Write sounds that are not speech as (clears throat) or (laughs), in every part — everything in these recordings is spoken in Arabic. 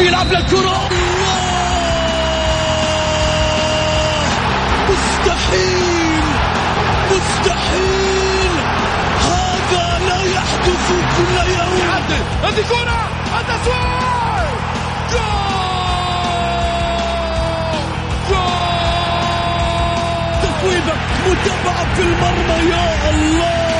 بيلعب للكرة مستحيل مستحيل هذا لا يحدث كل يوم. هذه كرة. التسويق جول. جول. تفويضة متابعة في المرمى يا الله.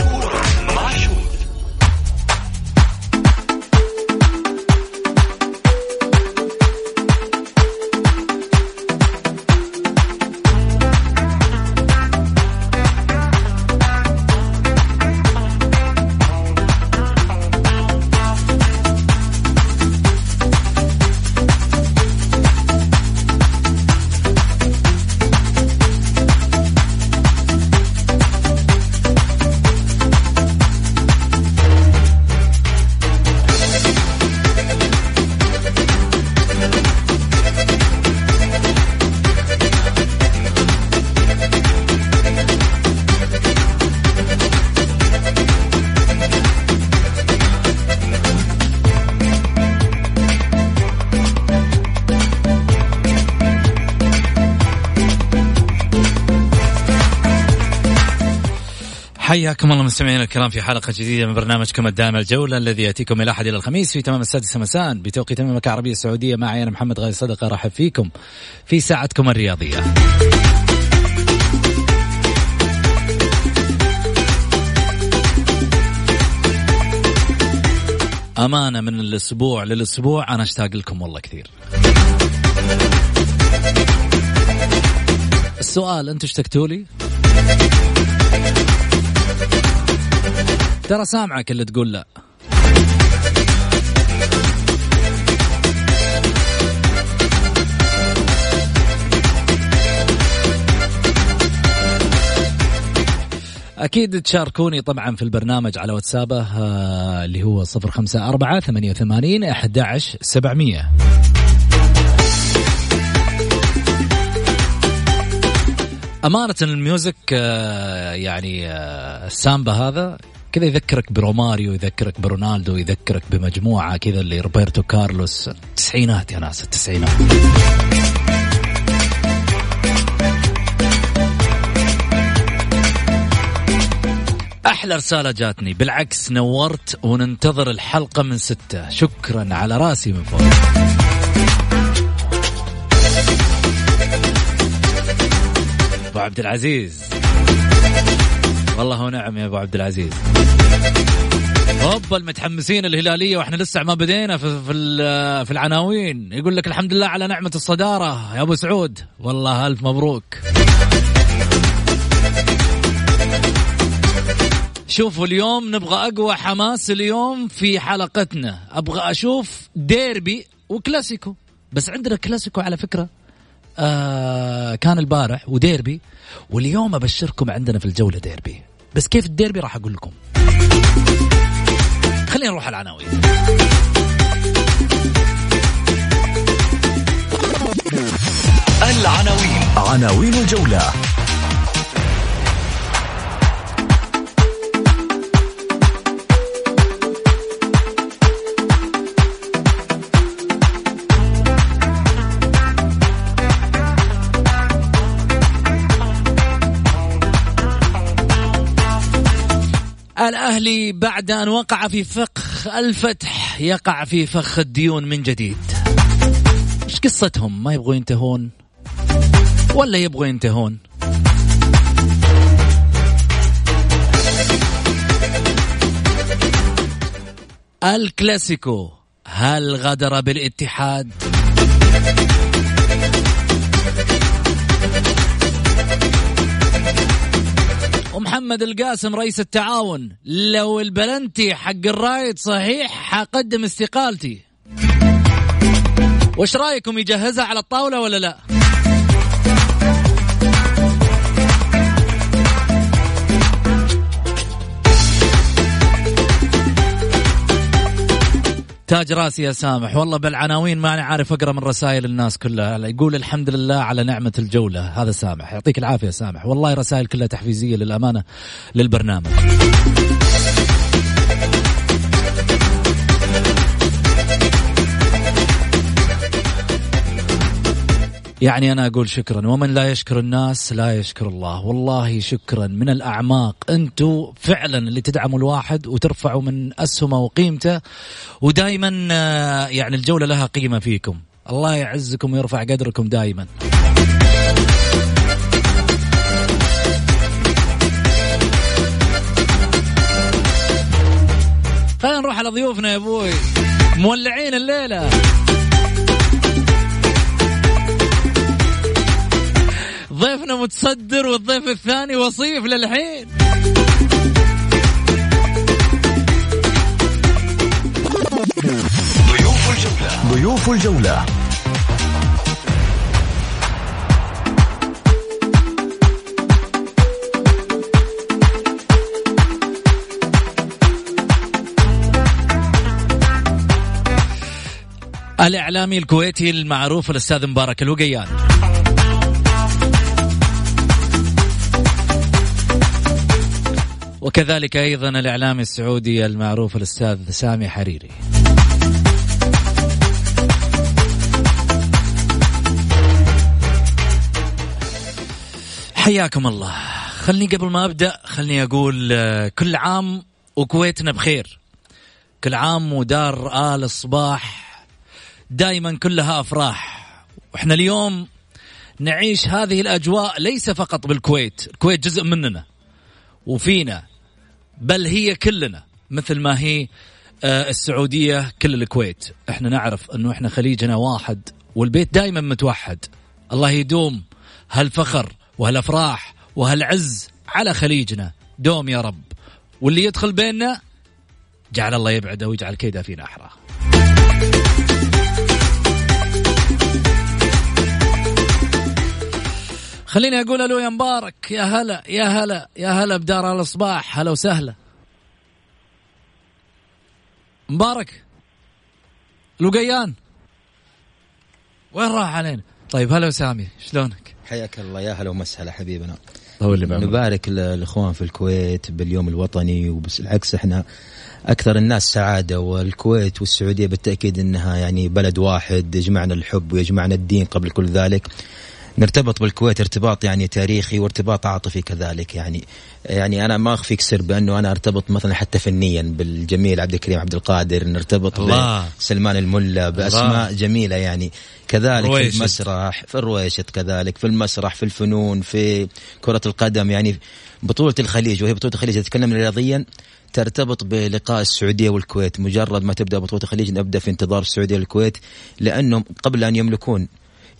حياكم الله مستمعينا الكرام في حلقة جديدة من برنامجكم الدائم الجولة الذي يأتيكم من الأحد إلى الخميس في تمام السادسة مساء بتوقيت المملكة العربية السعودية. معي أنا محمد غازي صدقة رحب فيكم في ساعتكم الرياضية. أمانة من الأسبوع للأسبوع أنا أشتاق لكم والله كثير. السؤال أنتم اشتقتوا لي؟ ترى سامعك اللي تقول لا. أكيد تشاركوني طبعا في البرنامج على واتسابه آه، اللي هو صفر خمسة أربعة ثمانية وثمانين أحد عشر سبعمية. أمانة ال music آه، يعني آه، السامبا هذا كذا يذكرك بروماريو يذكرك برونالدو يذكرك بمجموعة كذا اللي روبرتو كارلوس. التسعينات يا ناس التسعينات. أحلى رسالة جاتني. بالعكس نورت وننتظر الحلقة من ستة. شكرا على راسي من فوق. أبو عبد العزيز. والله ونعم يا أبو عبد العزيز. هوبا المتحمسين الهلالية وإحنا لسه ما بدينا في في, في العناوين. يقول لك الحمد لله على نعمة الصدارة. يا أبو سعود والله ألف مبروك. شوفوا اليوم نبغى أقوى حماس اليوم في حلقتنا. أبغى أشوف ديربي وكلاسيكو. بس عندنا كلاسيكو على فكرة. آه كان البارح وديربي. واليوم أبشركم عندنا في الجولة ديربي. بس كيف الديربي راح أقول لكم؟ خلينا نروح العناوين. العناوين. عناوين الجولة. الأهلي بعد أن وقع في فخ الفتح يقع في فخ الديون من جديد. إيش قصتهم؟ ما يبغوا ينتهون؟ ولا يبغوا ينتهون؟ الكلاسيكو هل غدر بالاتحاد؟ ومحمد القاسم رئيس التعاون. لو البلنتي حق الرايد صحيح حقدم استقالتي. وش رأيكم يجهزها على الطاولة ولا لا؟ تاج راسي يا سامح. والله بالعناوين ماني عارف أقرأ من رسائل الناس كلها. يقول الحمد لله على نعمة الجولة. هذا سامح. يعطيك العافية يا سامح. والله رسائل كلها تحفيزية للأمانة للبرنامج. يعني أنا أقول شكرا. ومن لا يشكر الناس لا يشكر الله. والله شكرا. من الأعماق. أنتم فعلا اللي تدعموا الواحد وترفعوا من أسهمه وقيمته ودائما آه، يعني الجولة لها قيمة فيكم. الله يعزكم ويرفع قدركم دائما خلينا نروح على ضيوفنا يا أبوي. مولعين الليلة. ضيفنا متصدر والضيف الثاني وصيف للحين. ضيوف الجولة. ضيوف الجولة. الإعلامي الكويتي المعروف الأستاذ مبارك الوقيان. وكذلك أيضا الاعلامي السعودي المعروف الأستاذ سامي حريري. حياكم الله. خلني قبل ما أبدأ خلني أقول آه، كل عام وكويتنا بخير. كل عام ودار آل الصباح دائما كلها أفراح. وإحنا اليوم نعيش هذه الأجواء ليس فقط بالكويت الكويت جزء مننا وفينا. بل هي كلنا مثل ما هي آه، السعودية كل الكويت. إحنا نعرف إنه إحنا خليجنا واحد والبيت دائما متوحد. الله يدوم هالفخر وهالأفراح وهالعز على خليجنا. دوم يا رب. واللي يدخل بيننا جعل الله يبعده ويجعل كيده فينا أحرى. خليني أقول ألو يا مبارك يا هلا يا هلا يا هلا بدار الأصباح. هلا وسهلا. مبارك لقيان. وين راح علينا؟ طيب هلا وسامي شلونك؟ حياك الله يا هلا ومسهلا حبيبنا. طول نبارك الاخوان في الكويت باليوم الوطني وبالعكس إحنا أكثر الناس سعادة والكويت والسعودية بالتأكيد إنها يعني بلد واحد يجمعنا الحب ويجمعنا الدين قبل كل ذلك. نرتبط بالكويت ارتباط يعني تاريخي وارتباط عاطفي كذلك يعني يعني أنا ما أخفيك سر بأنه أنا أرتبط مثلا حتى فنيا بالجميل عبد الكريم عبد القادر نرتبط الله. بسلمان الملا بأسماء الله. جميلة يعني كذلك رويشت. في المسرح في الرويشت كذلك في المسرح في الفنون في كرة القدم يعني بطولة الخليج وهي بطولة الخليج تتكلم رياضيا ترتبط بلقاء السعودية والكويت مجرد ما تبدأ بطولة الخليج نبدأ في انتظار السعودية والكويت لأنهم قبل أن يملكون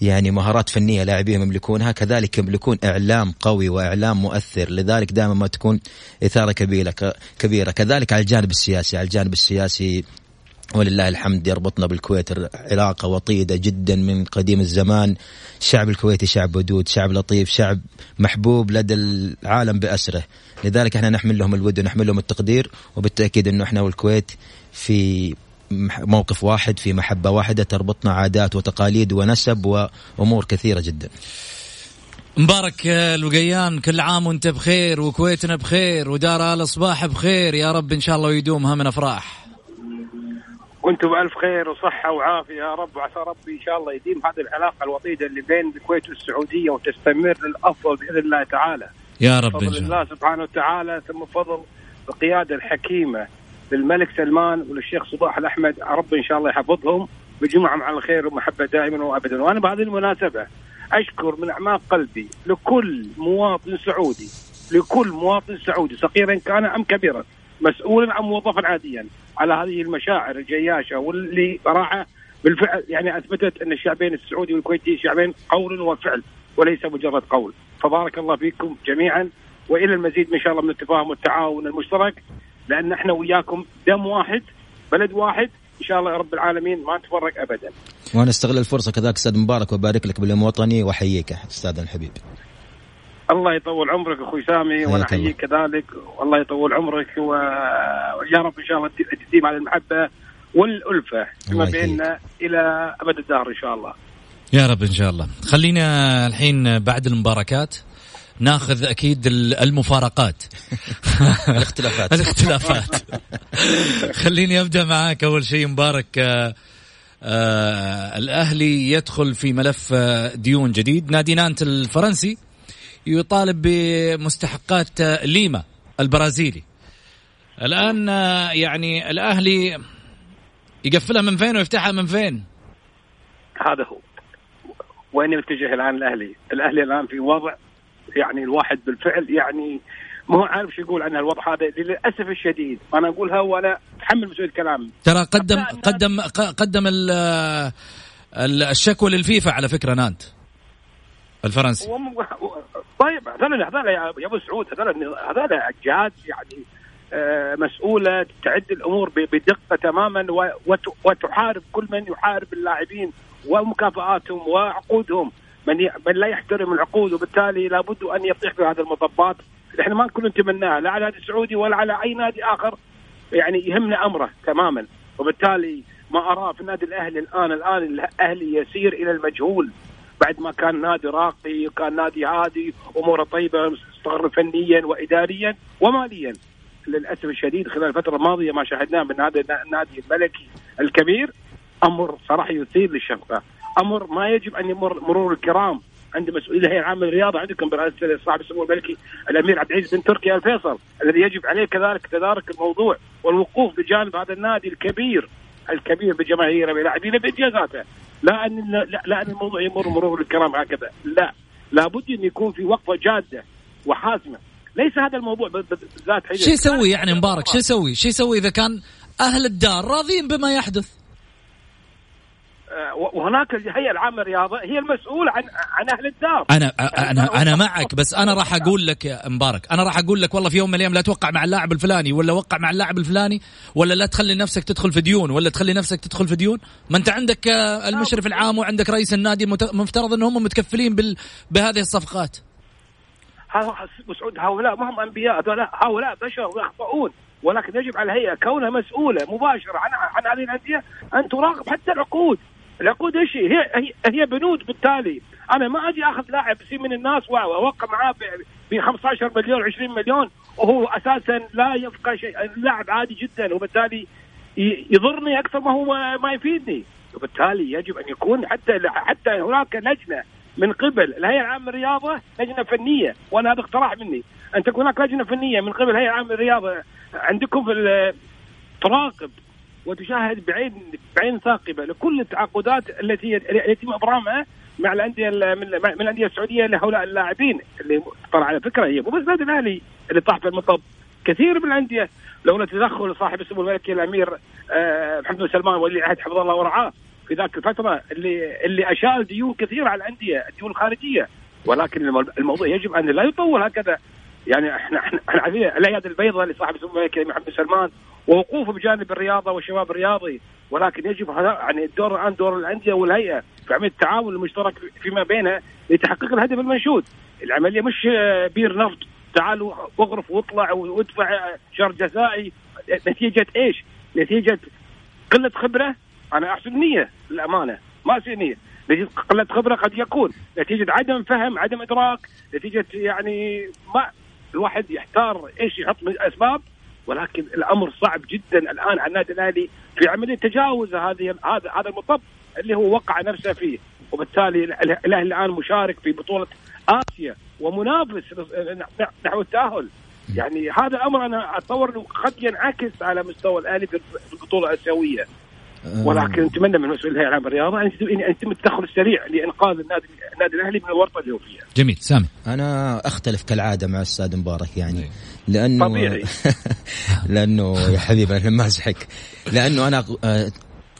يعني مهارات فنية لاعبين يملكونها كذلك يملكون إعلام قوي وإعلام مؤثر لذلك دائما ما تكون إثارة كبيره كبيرة. كذلك على الجانب السياسي على الجانب السياسي ولله الحمد يربطنا بالكويت علاقه وطيدة جدا من قديم الزمان. الشعب الكويتي شعب ودود شعب لطيف شعب محبوب لدى العالم بأسره. لذلك إحنا نحمل لهم الود ونحمل لهم التقدير وبالتأكيد إنه إحنا والكويت في موقف واحد في محبة واحدة تربطنا عادات وتقاليد ونسب وأمور كثيرة جدا. مبارك الوقيان كل عام وانت بخير وكويتنا بخير ودار آل صباح بخير يا رب إن شاء الله ويدومها من افراح وأنتم بألف خير وصحة وعافية يا رب وعسى ربي إن شاء الله يديم هذه العلاقه الوطيدة اللي بين الكويت والسعودية وتستمر للأفضل بإذن الله تعالى. يا رب فضل الله سبحانه وتعالى ثم فضل القيادة الحكيمة. للملك سلمان وللشيخ صباح الأحمد ربي إن شاء الله يحفظهم ويجمعهم على الخير والمحبة دائما وابدا. وأنا بهذه المناسبة أشكر من أعماق قلبي لكل مواطن سعودي لكل مواطن سعودي صغيرا كان أم كبيرا مسؤولا أم موظفا عاديا على هذه المشاعر الجياشة واللي صراحة بالفعل. يعني أثبتت أن الشعبين السعودي والكويتي شعبين قول وفعل وليس مجرد قول. فبارك الله فيكم جميعا وإلى المزيد إن شاء الله من التفاهم والتعاون المشترك. لأن إحنا وياكم دم واحد بلد واحد إن شاء الله يا رب العالمين ما نتفرق ابدا. وأنا أستغل الفرصة كذلك أستاذ مبارك وبارك لك باليوم الوطني وأحييك أستاذ الحبيب. الله يطول عمرك أخوي سامي وأنا أحييك كذلك والله يطول عمرك ويا رب إن شاء الله تديم على المحبة والألفة فيما. بيننا إلى أبد الدهر إن شاء الله يا رب إن شاء الله خلينا الحين بعد المباركات ناخذ أكيد ال- المفارقات. (laughs) الاختلافات. الاختلافات. خليني أبدأ معاك. أول شيء مبارك آه آه الأهلي يدخل في ملف آه، ديون جديد. نادي نانت الفرنسي يطالب بمستحقات آه، ليما البرازيلي. الآن يعني الأهلي يقفلها من فين ويفتحها من فين؟ هذا هو. وين يتجه الآن الأهلي؟ الأهلي الآن في وضع يعني الواحد بالفعل يعني ما هو عارف شو يقول عن الوضع هذا للأسف الشديد. أنا اقولها وأنا أتحمل مسؤولية كلامي. ترى قدم. قدم قدم ال- ال- الشكوى للفيفا على فكرة نانت. الفرنسي. طيب هذول هذول يا أبو سعود هذول هذول جهات يعني آه، مسؤولة تعد الأمور بدقة تماما وتحارب كل من يحارب اللاعبين ومكافآتهم وعقودهم. من ي- من لا يحترم العقود وبالتالي لابد أن يطيح في هذه المطبات إحنا ما نكون نتمناها لا على النادي السعودي ولا على أي نادي آخر. يعني يهمنا أمره تماما. وبالتالي ما أراه في النادي الأهلي الآن الآن الأهلي يسير إلى المجهول. بعد ما كان نادي راقي وكان نادي هادي أموره طيبة مستقر فنيا واداريا وماليا. للأسف الشديد خلال الفترة الماضية ما شاهدناه من هذا النادي الملكي الكبير. أمر صراحة يثير للشفقه أمر ما يجب أن يمر مرور الكرام عند مسؤولي الهيئة العامة للرياضة عندكم برئاسه صاحب السمو الملكي الأمير عبد العزيز بن تركي الفيصل الذي يجب عليه كذلك تدارك الموضوع والوقوف بجانب هذا النادي الكبير الكبير بجماهيره بلاعبينه بانجازاته لا أن لا, لا أن الموضوع يمر مرور الكرام هكذا. لا. لابد أن يكون في وقفة جادة وحاسمه ليس هذا الموضوع بالذات. شو يسوي يعني مبارك؟ شو يسوي؟ شو يسوي إذا كان أهل الدار راضين بما يحدث؟ وهناك الهيئه العامه للرياضه هي المسؤوله عن عن أهل الدار. أنا أنا أنا معك بس أنا راح أقول لك يا مبارك أنا راح أقول لك والله في يوم من الأيام لا توقع مع اللاعب الفلاني ولا وقع مع اللاعب الفلاني ولا لا تخلي نفسك تدخل في ديون ولا تخلي نفسك تدخل في ديون. ما أنت عندك آه، المشرف العام وعندك رئيس النادي مفترض ان هم متكفلين بال... بهذه الصفقات. مسعود هؤلاء ما هم أنبياء هؤلاء هؤلاء بشر ويخطئون ولكن يجب على الهيئة كونها مسؤولة مباشرة عن عن هذه الأندية أن تراقب حتى العقود. العقود إيش هي؟ هي بنود بالتالي. أنا ما أجي أخذ لاعب يصير من الناس وأوقع معاه ب 15 مليون 20 مليون وهو أساسا لا يفقه شيء. اللاعب عادي جدا وبالتالي يضرني أكثر ما هو ما يفيدني. وبالتالي يجب أن يكون حتى حتى هناك لجنة من قبل. الهيئة العامة للرياضة لجنة فنية وأنا هذا اقتراح مني. أن تكون هناك لجنة فنية من قبل الهيئة العامة للرياضة. عندكم في تراقب وتشاهد بعين بعين ثاقبة لكل التعاقدات التي يتم ابرامها مع الأندية ال- من الأندية السعودية لهؤلاء اللاعبين اللي طبعا على فكرة. هي مو بس النادي الأهلي اللي طاح في المطب. كثير من الأندية لولا تدخل صاحب السمو الملكي الأمير آه، محمد بن سلمان ولي العهد حفظه الله ورعاه في ذاك الفترة اللي اللي اشال ديون كثيرة على الأندية الديون الخارجية. ولكن الم- الموضوع يجب أن لا يطول هكذا. يعني إحنا إحنا عارفين الايادي البيضاء لصاحب السمو الملكي محمد بن سلمان ووقوفه بجانب الرياضة والشباب الرياضي. ولكن يجب يعني الدور الآن دور الأندية والهيئة في عمليه التعاون المشترك فيما بينها لتحقيق الهدف المنشود. العملية مش بير نفط تعالوا اغرف واطلع وادفع شهر جزائي. نتيجة إيش؟ نتيجة قلة خبرة؟ أنا أحسن نية للأمانة ما اسيء نية. نتيجة قلة خبرة قد يكون. نتيجة عدم فهم عدم إدراك. نتيجة يعني ما الواحد يحتار إيش يحط من اسباب ولكن الأمر صعب جدا الآن على النادي الأهلي في عمليه تجاوز هذه هذا هذا المطب اللي هو وقع نفسه فيه. وبالتالي ال- الأهلي الآن مشارك في بطولة آسيا ومنافس نحو التأهل. يعني هذا الامر أنا أتصور إنه قد ينعكس على مستوى الأهلي في البطولة الآسيوية. ولكن نتمنى من مسؤولي الهيئه العامه للرياضه أن يتم- التدخل السريع لإنقاذ النادي النادي الأهلي من الورطة اللي هو فيها. جميل. سامي. أنا أختلف كالعادة مع الاستاذ مبارك يعني. لأنه طبيعي. (laughs) لأنه يا حبيبي أنا مازحك لأنه أنا آه،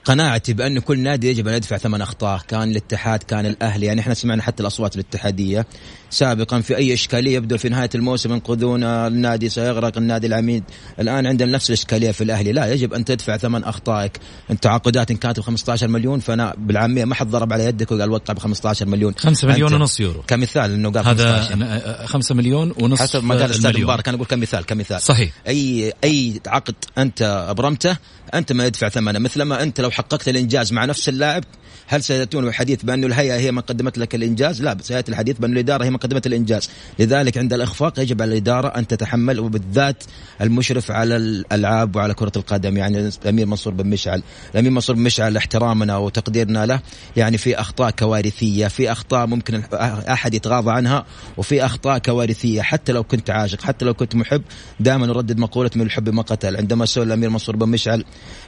قناعتي بأن كل نادي يجب أن يدفع ثمن أخطاء. كان الاتحاد كان الأهلي. يعني إحنا سمعنا حتى الأصوات الاتحادية. سابقا في أي إشكالية يبدو في نهاية الموسم ينقذون النادي سيغرق النادي العميد. الآن عندنا نفس الإشكالية في الأهلي. لا يجب أن تدفع ثمن أخطائك. أنت تعاقدات إن كانت ب 15 مليون فأنا بالعامية ما حد ضرب على يدك وقال وقع ب 15 مليون. 5 مليون ونص يورو. كمثال إنه قال هذا 5 مليون ونص حسب ما قال الاستاذ مبارك أنا أقول كمثال كمثال. صحيح. أي أي عقد أنت أبرمته أنت ما يدفع ثمنه. مثلما أنت لو حققت الإنجاز مع نفس اللاعب هل سيأتون الحديث بأن الهيئة هي من قدمت لك الإنجاز؟ لا سيأتي الحديث بأن الإدارة هي من قدمت الإنجاز. لذلك عند الإخفاق يجب على الإدارة أن تتحمل وبالذات المشرف على الألعاب وعلى كرة القدم. يعني الأمير منصور بن مشعل الأمير منصور بن مشعل احترامنا وتقديرنا له يعني في أخطاء كوارثية في أخطاء ممكن أحد يتغاضى عنها وفي أخطاء كوارثية. حتى لو كنت عاشق حتى لو كنت محب دائما نردد مقولة من الحب ما قتل. عندما سئل الأمير منصور بن مشعل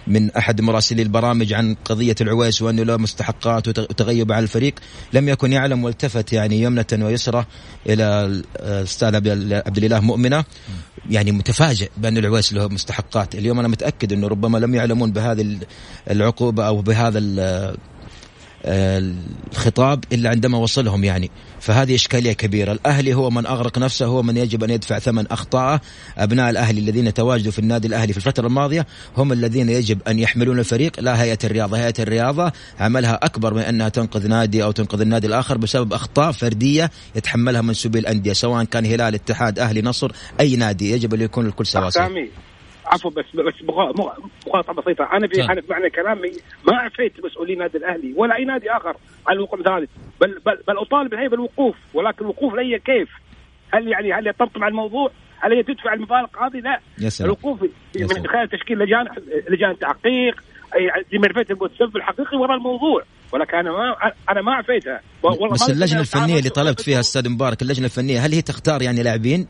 من أحد مراسلي البرامج عن قضية العويس وأنه له مستحقات وتغيب على الفريق لم يكن يعلم والتفت يعني يمنة ويسرى إلى الأستاذ عبد الإله مؤمنة. يعني متفاجئ بأن العويس له مستحقات. اليوم أنا متأكد أنه ربما لم يعلمون بهذه العقوبة أو بهذا الخطاب إلا عندما وصلهم يعني. فهذه إشكالية كبيرة، الأهلي هو من أغرق نفسه هو من يجب أن يدفع ثمن اخطائه، أبناء الأهلي الذين تواجدوا في النادي الأهلي في الفترة الماضية هم الذين يجب أن يحملون الفريق. لا هيئة الرياضة، هيئة الرياضة عملها أكبر من أنها تنقذ نادي أو تنقذ النادي الآخر بسبب أخطاء فردية يتحملها منسوبي الأندية سواء كان هلال اتحاد أهلي نصر أي نادي يجب أن يكون الكل سواسيه. عفوا بس بس مقاطعة بسيطة أنا في أنا معنى كلامي ما عفيت مسؤولين النادي الأهلي ولا أي نادي آخر على الوقوف ذلك بل بل, بل أطالب الهيئة بالوقوف ولكن الوقوف لي كيف؟ هل يعني هل يطبطب على الموضوع؟ هل هي تدفع المبالغ هذه؟ لا يسلم. الوقوف من خلال تشكيل لجان لجان تحقيق لمعرفه المتسبب الحقيقي وراء الموضوع ولكن أنا ما أنا ما عفيتها بس اللجنة الفنية اللي طلبت فيها أستاذ مبارك اللجنة الفنية هل هي تختار يعني لاعبين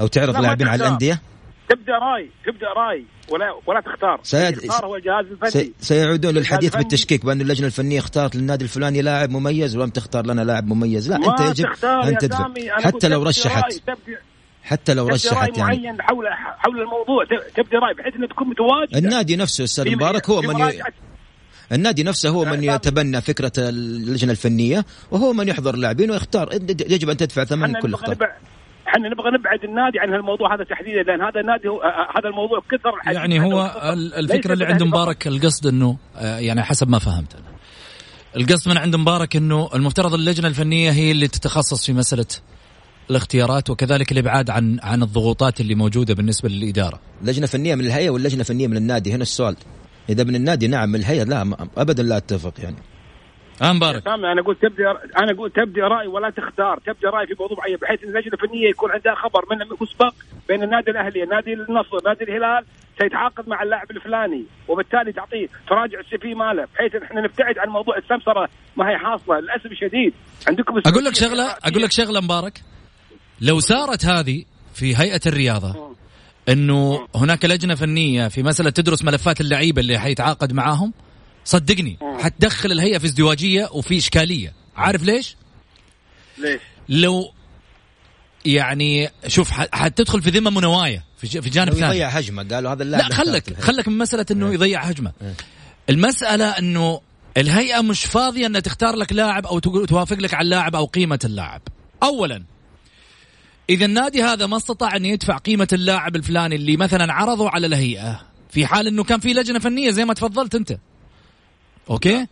أو تعرض لاعبين على الأندية؟ تبدأ رأي تبدأ رأي ولا ولا تختار. سيد... هو الجهاز الفني سي... سيعودون للحديث بالتشكيك بأن اللجنة الفنية اختارت للنادي الفلاني لاعب مميز ولم تختار لنا لاعب مميز. لا أنت يجب أن تدفع حتى لو رشحت. حتى لو رشحت يعني. معين حول حول الموضوع. تبدي رأي بحيث انه تكون متواجدة. النادي نفسه أستاذ مبارك هو من ي... النادي نفسه هو من يتبنى فكرة اللجنة الفنية وهو من يحضر اللاعبين ويختار. يجب أن تدفع ثمن كل اختار إحنا نبغى نبعد النادي عن هالموضوع هذا تحديدا لأن هذا النادي هو هذا الموضوع كثر يعني هو الفكرة اللي عند مبارك القصد إنه يعني حسب ما فهمت أنا القصد من عند مبارك إنه المفترض اللجنة الفنية هي اللي تتخصص في مسألة الاختيارات وكذلك الإبعاد عن عن الضغوطات اللي موجودة بالنسبة للإدارة. لجنة فنية من الهيئة واللجنة فنية من النادي هنا السؤال. إذا من النادي نعم من الهيئة لا ابدا لا أتفق يعني. آه مبارك. أنا قلت تبدي أنا قلت تبدي رأي ولا تختار. تبدي رأي في موضوع معين بحيث إن اللجنة الفنية يكون عندها خبر من مسبق بين النادي الأهلي نادي النصر نادي الهلال سيتعاقد مع اللاعب الفلاني وبالتالي تعطيه تراجع السي في ماله بحيث إحنا نبتعد عن موضوع السمسرة ما هي حاصلة. للأسف الشديد عندكم أقول لك شغله أقول لك شغلة مبارك. لو صارت هذه في هيئة الرياضة إنه هناك لجنة فنية في مسألة تدرس ملفات اللعيبة اللي حيتعاقد معاهم صدقني. حتدخل الهيئة في ازدواجيه وفي إشكالية. عارف ليش؟ ليش؟ لو يعني شوف حتدخل في ذمة ونوايا في في جانب ثاني. يضيع هجمة قالوا هذا اللاعب لا خلك خلك من مسألة إنه إيه. يضيع هجمة. إيه. المسألة إنه الهيئة مش فاضية إنها تختار لك لاعب أو توافق لك على اللاعب أو قيمة اللاعب. اولا إذا النادي هذا ما استطاع إن يدفع قيمة اللاعب الفلاني اللي مثلا عرضوا على الهيئة في حال إنه كان في لجنة فنية زي ما تفضلت أنت. أوكي؟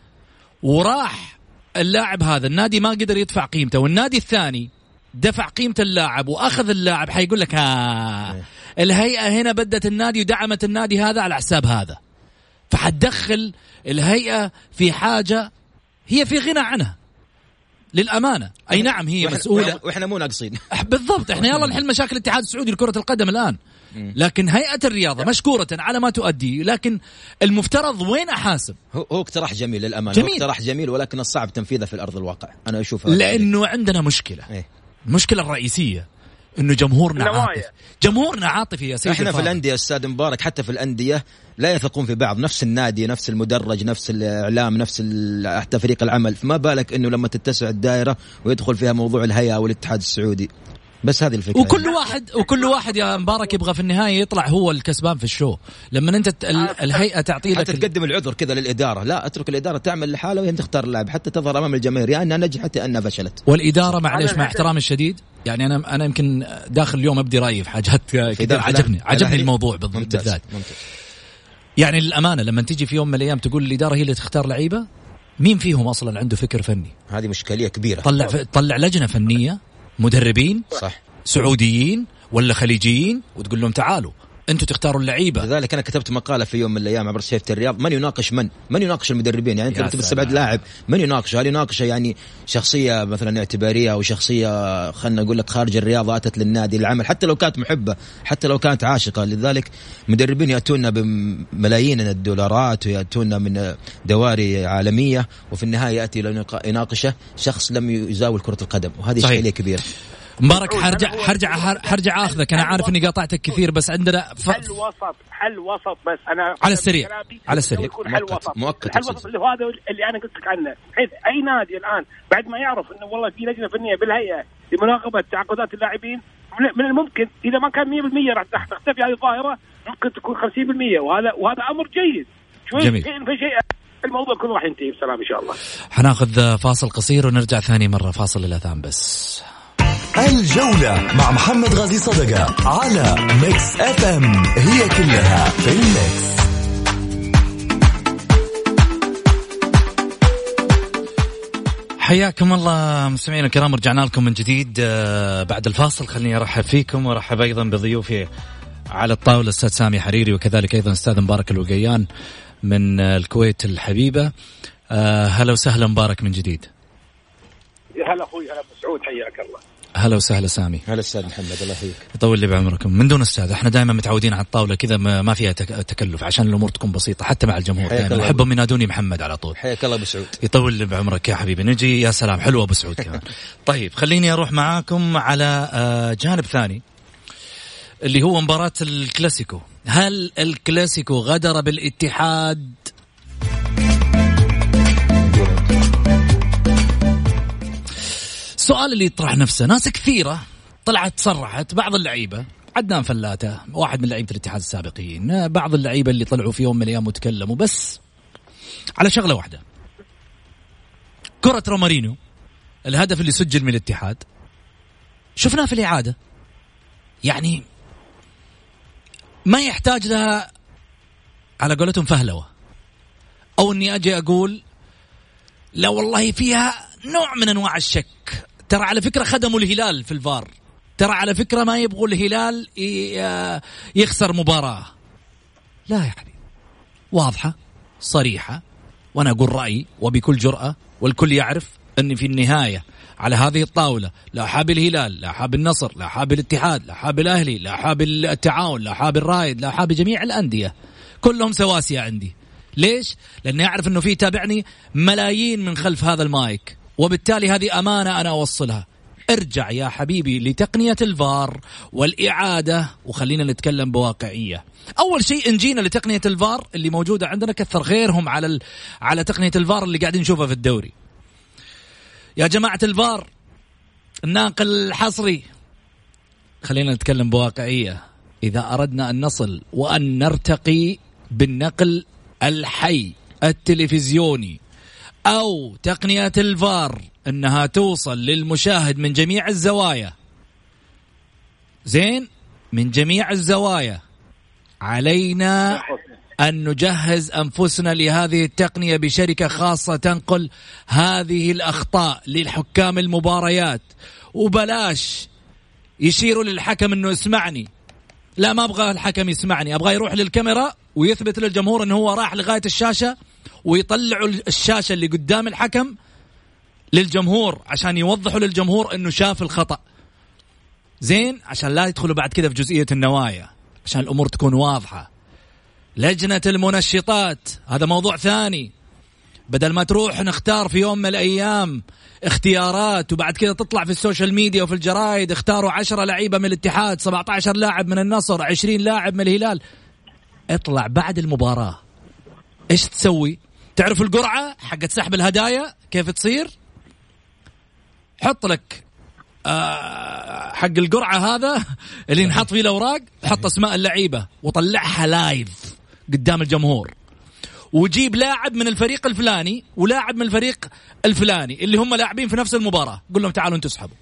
وراح اللاعب هذا النادي ما قدر يدفع قيمته والنادي الثاني دفع قيمة اللاعب وأخذ اللاعب حيقول لك ها إيه. الهيئة هنا بدت النادي ودعمت النادي هذا على حساب هذا. فحتدخل الهيئة في حاجة هي في غنى عنها. للأمانة. أي نعم هي مسؤولة. وإحنا مو ناقصين. بالضبط إحنا يلا نحل مشاكل الاتحاد السعودي لكرة القدم الآن. لكن هيئة الرياضة مشكورة على ما تؤدي لكن المفترض وين أحاسب؟ هو, هو اقتراح جميل للأمانة جميل. اقتراح جميل ولكن الصعب تنفيذه في الأرض الواقع. أنا أشوف لأنه عندنا مشكلة. إيه؟ المشكلة الرئيسية إنه جمهورنا عاطفي جمهورنا عاطفي يا سيدي إحنا في الأندية أستاذ مبارك حتى في الأندية لا يثقون في بعض نفس النادي نفس المدرج نفس الإعلام نفس حتى فريق العمل. فما بالك إنه لما تتسع الدائرة ويدخل فيها موضوع الهيئة والاتحاد السعودي؟ بس هذه الفكرة. وكل يعني. واحد وكل واحد يا مبارك يبغى في النهاية يطلع هو الكسبان في الشو. لما انت ت- ال- الهيئة تعطي لك حتى تقدم العذر كذا للإدارة. لا اترك الإدارة تعمل لحالها وهي تختار اللاعب حتى تظهر أمام الجماهير. يا أنها نجحت يا أنها فشلت. والإدارة معليش مع احترامي الشديد يعني أنا أنا يمكن داخل اليوم أبدي رأيي في حاجات كثير عجبني. عجبني. الموضوع بالذات. يعني للأمانة لما تيجي في يوم من الأيام تقول الإدارة هي اللي تختار لعيبة مين فيهم أصلا عنده فكر فني؟ هذه مشكليه كبيرة. طلع طلع لجنة فنية مدربين صح. سعوديين ولا خليجيين وتقول لهم تعالوا. أنتم تختاروا اللعيبة لذلك أنا كتبت مقالة في يوم من الأيام عبر صحيفه الرياض من يناقش من؟ من يناقش المدربين يعني أنت لو تستبعد. لاعب من يناقشه؟ هل يناقشه يعني شخصية مثلا اعتبارية أو شخصية خلينا نقول لك خارج الرياضه أتت للنادي العمل حتى لو كانت محبة حتى لو كانت عاشقة لذلك مدربين يأتون بملايين الدولارات ويأتون من دواري عالمية وفي النهاية يأتي يناقشه شخص لم يزاول كرة القدم وهذه صحيح. اشكاليه كبيره مبارك حرجع حرجع حرجع اخذك أنا عارف إني قاطعتك كثير بس عندنا ف... حل وسط حل وسط بس أنا على السريع. على السريع. حل مؤقت. وسط مؤقت الحل تقصد. وسط اللي هو هذا اللي أنا قلت لك عنه بحيث أي نادي الآن بعد ما يعرف إنه والله في لجنة فنية بالهيئة لمراقبة تعاقدات اللاعبين من- من الممكن إذا ما كان 100% راح تختفي هذه الظاهرة ممكن تكون 50% وهذا وهذا أمر جيد شوي جميل. شيء في شيء الموضوع كله راح ينتهي بسلام إن شاء الله حناخذ فاصل قصير ونرجع ثاني مرة فاصل الاذان بس الجولة مع محمد غازي صدقة على Mix FM it's all in the mix. حياكم الله مستمعينا الكرام رجعنا لكم من جديد آه، بعد الفاصل. خليني أرحب فيكم وأرحب أيضا بضيوفي على الطاولة الأستاذ سامي حريري وكذلك أيضا أستاذ مبارك الوقيان من الكويت الحبيبة. آه، هلا وسهلا مبارك من جديد. يا هلا أخوي هلا ابو سعود حياك الله. هلا وسهلا سامي. هلا أستاذ محمد الله يحييك. يطول لي بعمركم. من دون أستاذ إحنا دائما متعودين على الطاولة كذا ما فيها تك- تكلف عشان الأمور تكون بسيطة حتى مع الجمهور دائما. أحبهم ينادوني محمد على طول. حياك الله أبو سعود. يطول لي بعمرك يا حبيبي. نجي يا سلام حلو أبو سعود كمان. (laughs) طيب خليني أروح معاكم على آه، جانب ثاني اللي هو مباراة الكلاسيكو. هل الكلاسيكو غدر بالاتحاد؟ السؤال اللي يطرح نفسه. ناس كثيرة طلعت صرحت بعض اللعيبة عدنان فلاتة واحد من لعيبة الاتحاد السابقين بعض اللعيبة اللي طلعوا في يوم من الأيام وتكلموا بس على شغلة واحدة. كرة رومارينو الهدف اللي سجل من الاتحاد شفناه في الإعادة. يعني ما يحتاج لها على قولتهم فهلوة. أو إني أجي أقول لا والله فيها نوع من أنواع الشك. ترى على فكرة خدموا الهلال في الفار. ترى على فكرة ما يبغوا الهلال ي- يخسر مباراة. لا يا حبيبي واضحة صريحة وأنا أقول رأيي وبكل جرأة والكل يعرف أن في النهاية على هذه الطاولة لا حاب الهلال لا حاب النصر لا حاب الاتحاد لا حاب الأهلي لا حاب التعاون لا حاب الرايد لا حاب جميع الأندية. كلهم سواسية عندي. ليش؟ لأني أعرف أنه في تابعني ملايين من خلف هذا المايك. وبالتالي هذه أمانة أنا أوصلها. ارجع يا حبيبي لتقنية الفار والإعادة وخلينا نتكلم بواقعية. أول شيء إن جينا لتقنية الفار اللي موجودة عندنا كثر خيرهم على ال... على تقنية الفار اللي قاعدين نشوفها في الدوري. يا جماعة الفار الناقل الحصري. خلينا نتكلم بواقعية. إذا أردنا أن نصل وأن نرتقي بالنقل الحي التلفزيوني أو تقنية الفار أنها توصل للمشاهد من جميع الزوايا. زين؟ من جميع الزوايا. علينا أن نجهز أنفسنا لهذه التقنية بشركة خاصة تنقل هذه الأخطاء للحكام المباريات. وبلاش يشيروا للحكم أنه اسمعني. لا ما أبغى الحكم يسمعني. أبغى يروح للكاميرا ويثبت للجمهور أنه هو راح لغاية الشاشة ويطلعوا الشاشة اللي قدام الحكم للجمهور عشان يوضحوا للجمهور أنه شاف الخطأ. زين؟ عشان لا يدخلوا بعد كذا في جزئية النوايا عشان الأمور تكون واضحة. لجنة المنشطات هذا موضوع ثاني. بدل ما تروح نختار في يوم من الأيام اختيارات وبعد كذا تطلع في ال social media وفي الجرايد اختاروا عشرة لعيبة من الاتحاد 17 لاعب من النصر 20 لاعب من الهلال. اطلع بعد المباراة. إيش تسوي؟ تعرف القرعة حقت سحب الهدايا؟ كيف تصير؟ حط لك آه حق القرعة هذا اللي نحط فيه الأوراق حط أسماء اللعيبة وطلعها live قدام الجمهور. وجيب لاعب من الفريق الفلاني ولاعب من الفريق الفلاني اللي هم لاعبين في نفس المباراة. قول لهم تعالوا أنتم اسحبوا.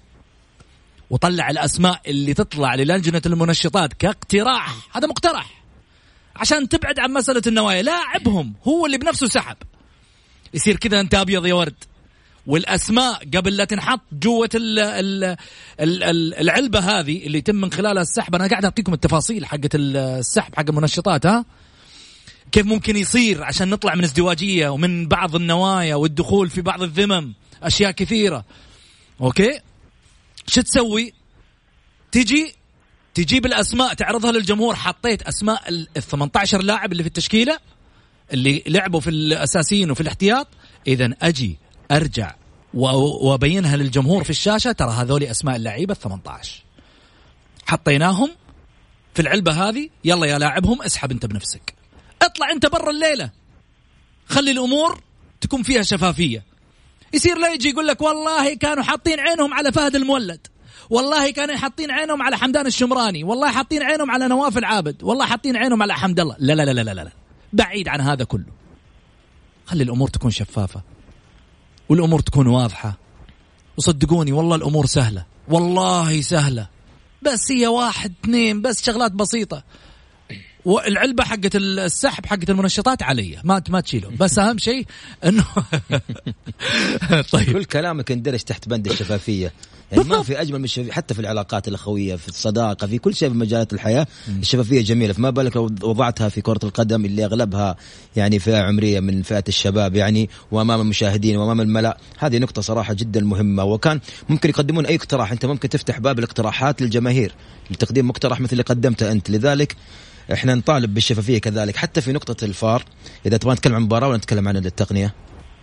وطلع الأسماء اللي تطلع للجنه المنشطات كاقتراح. هذا مقترح. عشان تبعد عن مسألة النوايا. لاعبهم هو اللي بنفسه سحب. يصير كذا انت أبيض يا ورد. والأسماء قبل لا تنحط جوة العلبة هذه اللي يتم من خلالها السحب. أنا قاعد أعطيكم التفاصيل حقت السحب حق المنشطات ها؟ كيف ممكن يصير عشان نطلع من ازدواجية ومن بعض النوايا والدخول في بعض الذمم. أشياء كثيرة. أوكي؟ شو تسوي؟ تجي تجيب الأسماء تعرضها للجمهور. حطيت أسماء ال 18 لاعب اللي في التشكيلة اللي لعبوا في الأساسيين وفي الاحتياط. اذا أجي أرجع وأبينها للجمهور في الشاشة. ترى هذول أسماء اللعيبة ال 18 حطيناهم في العلبة هذه. يلا يا لاعبهم اسحب أنت بنفسك. اطلع أنت برا الليلة. خلي الأمور تكون فيها شفافية. يصير لا يجي يقول لك والله كانوا حاطين عينهم على فهد المولد. والله كانوا حاطين عينهم على حمدان الشمراني والله حاطين عينهم على نواف العابد والله حاطين عينهم على حمد الله. لا لا لا لا لا, لا. بعيد عن هذا كله. خلي الأمور تكون شفافة. والأمور تكون واضحة. وصدقوني والله الأمور سهلة. والله سهلة. بس هي واحد اثنين بس شغلات بسيطة. والعلبة حقت السحب حقت المنشطات علي ما ما تشيله. بس أهم شيء إنه (laughs) طيب. كل كلامك يندرج تحت بند الشفافية. يعني ما في أجمل من الشفافيه حتى في العلاقات الأخوية في الصداقة في كل شيء في مجالات الحياة الشفافية جميلة. فما بالك لو وضعتها في كرة القدم اللي أغلبها يعني فئة عمرية من فئة الشباب يعني وأمام المشاهدين وأمام الملأ. هذه نقطة صراحة جدا مهمة. وكان ممكن يقدمون أي اقتراح. أنت ممكن تفتح باب الاقتراحات للجماهير لتقديم مقترح مثل اللي قدمته أنت. لذلك إحنا نطالب بالشفافية كذلك حتى في نقطة الفار إذا تبغى نتكلم عن مباراة ولا نتكلم عن التقنية؟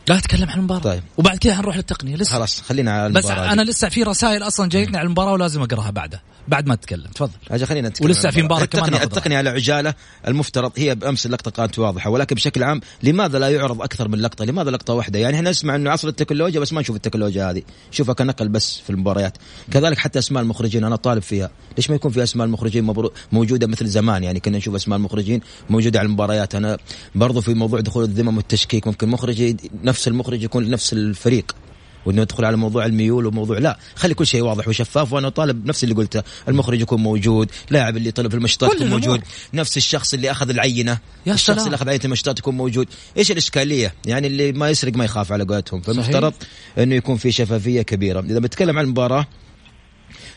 لا أتكلم عن المباراة. طيب. وبعد كذا حنروح للتقنية. لسه. خلاص خلينا على المباراة بس أنا لسه في رسائل أصلا جايتني على المباراة ولازم أقراها بعدها بعد ما تتكلم تفضل. أجل خلينا نتكلم ولسه في مباراة كمان التقنية, التقنية على عجاله المفترض هي بأمس اللقطة كانت واضحة ولكن بشكل عام لماذا لا يعرض أكثر من لقطة؟ لماذا لقطة واحدة؟ يعني إحنا نسمع إنه عصر التكنولوجيا بس ما نشوف التكنولوجيا هذه، نشوفها كنقل بس في المباريات، كذلك حتى أسماء المخرجين أنا طالب فيها، ليش ما يكون في أسماء المخرجين موجودة مثل زمان؟ يعني كنا نشوف أسماء المخرجين موجودة على المباريات، أنا برضو في موضوع دخول الذمم والتشكيك ممكن مخرج نفس المخرج يكون نفس الفريق وإنه يدخل على موضوع الميول وموضوع لا خلي كل شيء واضح وشفاف وأنا طالب نفس اللي قلته المخرج يكون موجود لاعب اللي طلب المشطات يكون موجود نفس الشخص اللي أخذ العينة يا الشخص سلام. اللي أخذ عينة المشطات يكون موجود. إيش الإشكالية؟ يعني اللي ما يسرق ما يخاف على قولتهم. فالمفترض إنه يكون في شفافية كبيرة. إذا بتكلم عن المباراة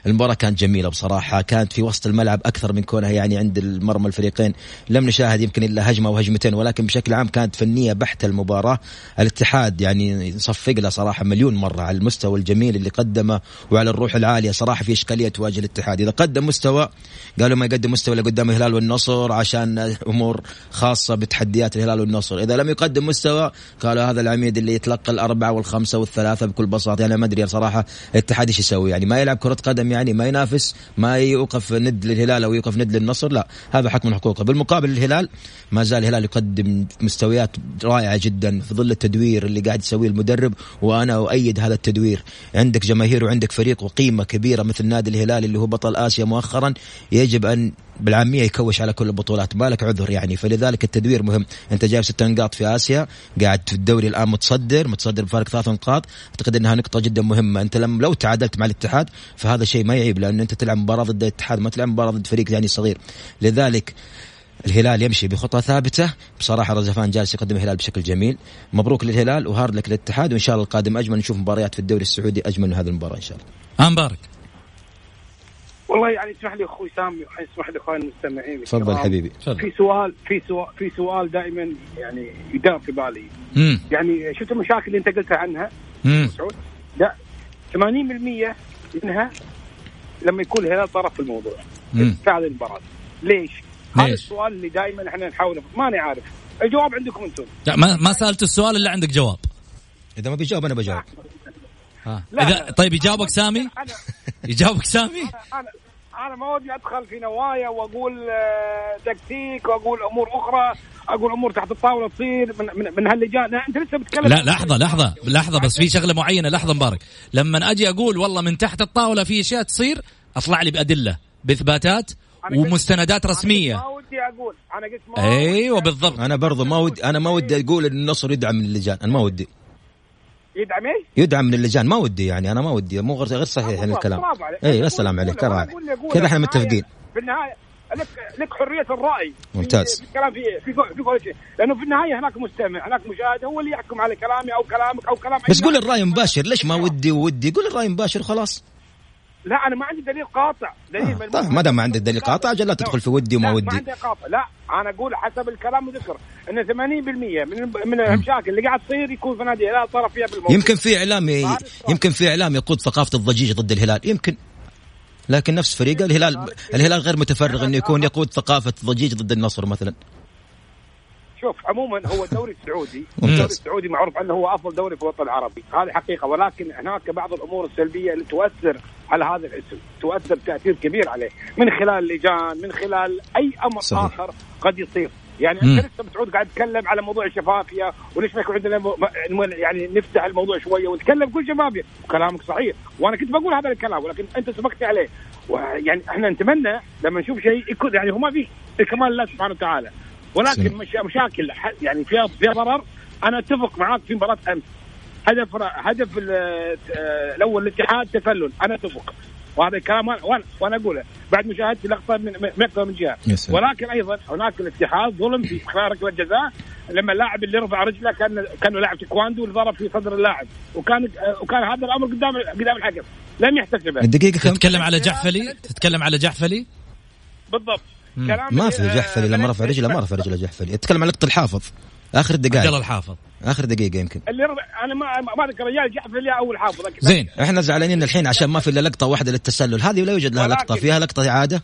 المباراة كانت جميلة بصراحة كانت في وسط الملعب أكثر من كونها يعني عند المرمى الفريقين. لم نشاهد يمكن إلا هجمة وهجمتين ولكن بشكل عام كانت فنية بحتة المباراة. الاتحاد يعني صفق له صراحة مليون مرة على المستوى الجميل اللي قدمه وعلى الروح العالية صراحة في إشكالية تواجه الاتحاد. إذا قدم مستوى قالوا ما يقدم مستوى اللي قدام الهلال والنصر عشان أمور خاصة بتحديات الهلال والنصر. إذا لم يقدم مستوى قالوا هذا العميد اللي يتلقى الأربعة والخمسة والثلاثة بكل بساطة. يعني ما أدري صراحة الاتحاد إيش يسوي يعني ما يلعب قدم يعني ما ينافس ما يوقف ند للهلال أو يوقف ند للنصر لا هذا حق من حقوقه. بالمقابل الهلال ما زال الهلال يقدم مستويات رائعة جدا في ظل التدوير اللي قاعد يسويه المدرب وأنا أؤيد هذا التدوير. عندك جماهير وعندك فريق وقيمة كبيرة مثل نادي الهلال اللي هو بطل آسيا مؤخرا يجب أن بالعامية يكوش على كل البطولات. ما لك عذر يعني. فلذلك التدوير مهم. أنت جايب ست نقاط في آسيا قاعد في الدوري الآن متصدر متصدر بفارق ثلاث نقاط. أعتقد إنها نقطة جدا مهمة. أنت لم لو تعادلت مع الاتحاد فهذا شيء ما يعيب لأنه أنت تلعب مباراة ضد الاتحاد ما تلعب مباراة ضد فريق يعني صغير. لذلك الهلال يمشي بخطى ثابتة. بصراحة رزفان جالس يقدم الهلال بشكل جميل. مبروك للهلال وهارد لك للاتحاد وإن شاء الله القادم أجمل نشوف مباريات في الدوري السعودي أجمل من هذه المباراة إن شاء الله. مبارك والله يعني اسمح لي أخوي سامي اسمح لي اخواني المستمعين. تفضل حبيبي. في سؤال في سؤال في سؤال دائما يعني يدار في بالي. مم. يعني شفت المشاكل اللي أنت قلتها عنها مم. سعود؟ لا. 80% منها لما يكون الهلال طرف في الموضوع. في هذه المباراة ليش؟ هذا؟ السؤال اللي دائما إحنا نحاول ماني عارف الجواب عندكم أنتم لا ما ما سألت السؤال إلا عندك جواب إذا ما بيجاوب أنا بجاوب ها. لا، إذا لا. طيب يجاوبك سامي أنا يجاوبك سامي أنا أنا ما ودي أدخل في نوايا وأقول آه، تكتيك وأقول أمور أخرى أقول امور تحت الطاولة تصير من من, من هاللجان. لا أنت لسه بتتكلم لا لحظة لحظة لحظة بس في شغلة معينة. لحظة مبارك. لما أجي أقول والله من تحت الطاولة في أشياء تصير أطلع لي بأدلة بإثباتات أنا قلت- ومستندات أنا قلت رسمية. ما ودي أقول. أنا قلت ما ودي أيوه بالضبط. أنا برضو ما ودي أنا ما ودي أقول إن النصر يدعم من اللجان. أنا ما ودي. يدعم إيش؟ يدعم من اللجان. ما ودي يعني أنا ما ودي. مو غير غير صحيح يعني الكلام. برافو عليك. اي السلام عليك. كذا إحنا متفقين. في النهاية لك لك حرية الرأي. ممتاز. في الكلام في في في كل شيء. لأنه في النهاية هناك مستمع هناك مشاهد هو اللي يحكم على كلامي أو كلامك أو كلام بس قول. الرأي مباشر ليش ما ودي وودي قول الرأي مباشر وخلاص. لا أنا ما عندي دليل قاطع. دليل آه، طيب، ما دام ما عندك دليل قاطع أجل لا تدخل في ودي وما لا، ودي. ما عندي قاطع. لا أنا أقول حسب الكلام وذكر. إن 80% من من المشاكل اللي قاعد تصير يكون في نادي الهلال طرف فيها بالموضوع يمكن في إعلام يمكن في إعلام يقود ثقافة الضجيج ضد الهلال. يمكن. لكن نفس فريق الهلال الهلال غير متفرغ إنه يكون يقود ثقافة الضجيج ضد النصر مثلا شوف عموما هو الدوري السعودي. (laughs) الدوري السعودي معروف أنه هو أفضل دوري في الوطن العربي هذه حقيقة ولكن هناك بعض الأمور السلبية اللي تؤثر على هذا الاسم تؤثر تأثير كبير عليه من خلال اللجان من خلال أي أمر صحيح. آخر قد يصير يعني. انت لسه بتعود قاعد تتكلم على موضوع الشفافية وليش ما يكون عندنا م- يعني نفتح الموضوع شوية ونتكلم بكل شفافية. وكلامك صحيح. وأنا كنت بقول هذا الكلام ولكن أنت سبقت عليه. يعني إحنا نتمنى لما نشوف شيء يكون يعني هو ما في كمال الله سبحانه وتعالى. ولكن. مش مشاكل. يعني فيها فيها ضرر. أنا أتفق معاك في مباراة أمس. هدف هدف آه، الأول الاتحاد تسلل أنا أتفق. وهذا الكلام وأنا وأنا, وأنا أقوله بعد مشاهدتي لقطه من من أكثر من جهة. يا سلام. ولكن أيضا هناك الاتحاد ظلم في خلال ركله الجزاء لما اللاعب اللي رفع رجله كان كانه لاعب تايكواندو اللي ضرب في صدر اللاعب. وكان وكان هذا الأمر قدام قدام الحكم. لم يحتسبه. الدقيقه تتكلم على جحفلي تتكلم على جحفلي بالضبط. ما في جحفلي لما رفع رجله ما رفع رجله جحفلي اتكلم عن لقطة الحافظ. آخر عبد الله الدقائق الحافظ. آخر دقيقة يمكن. اللي رفع أنا ما ما أذكر رجال جحفل أو الحافظ لكن- زين. إحنا زعلانين الحين عشان ما في إلا لقطة واحدة للتسلل. هذه لا يوجد لها لقطة. فيها لقطة إعادة؟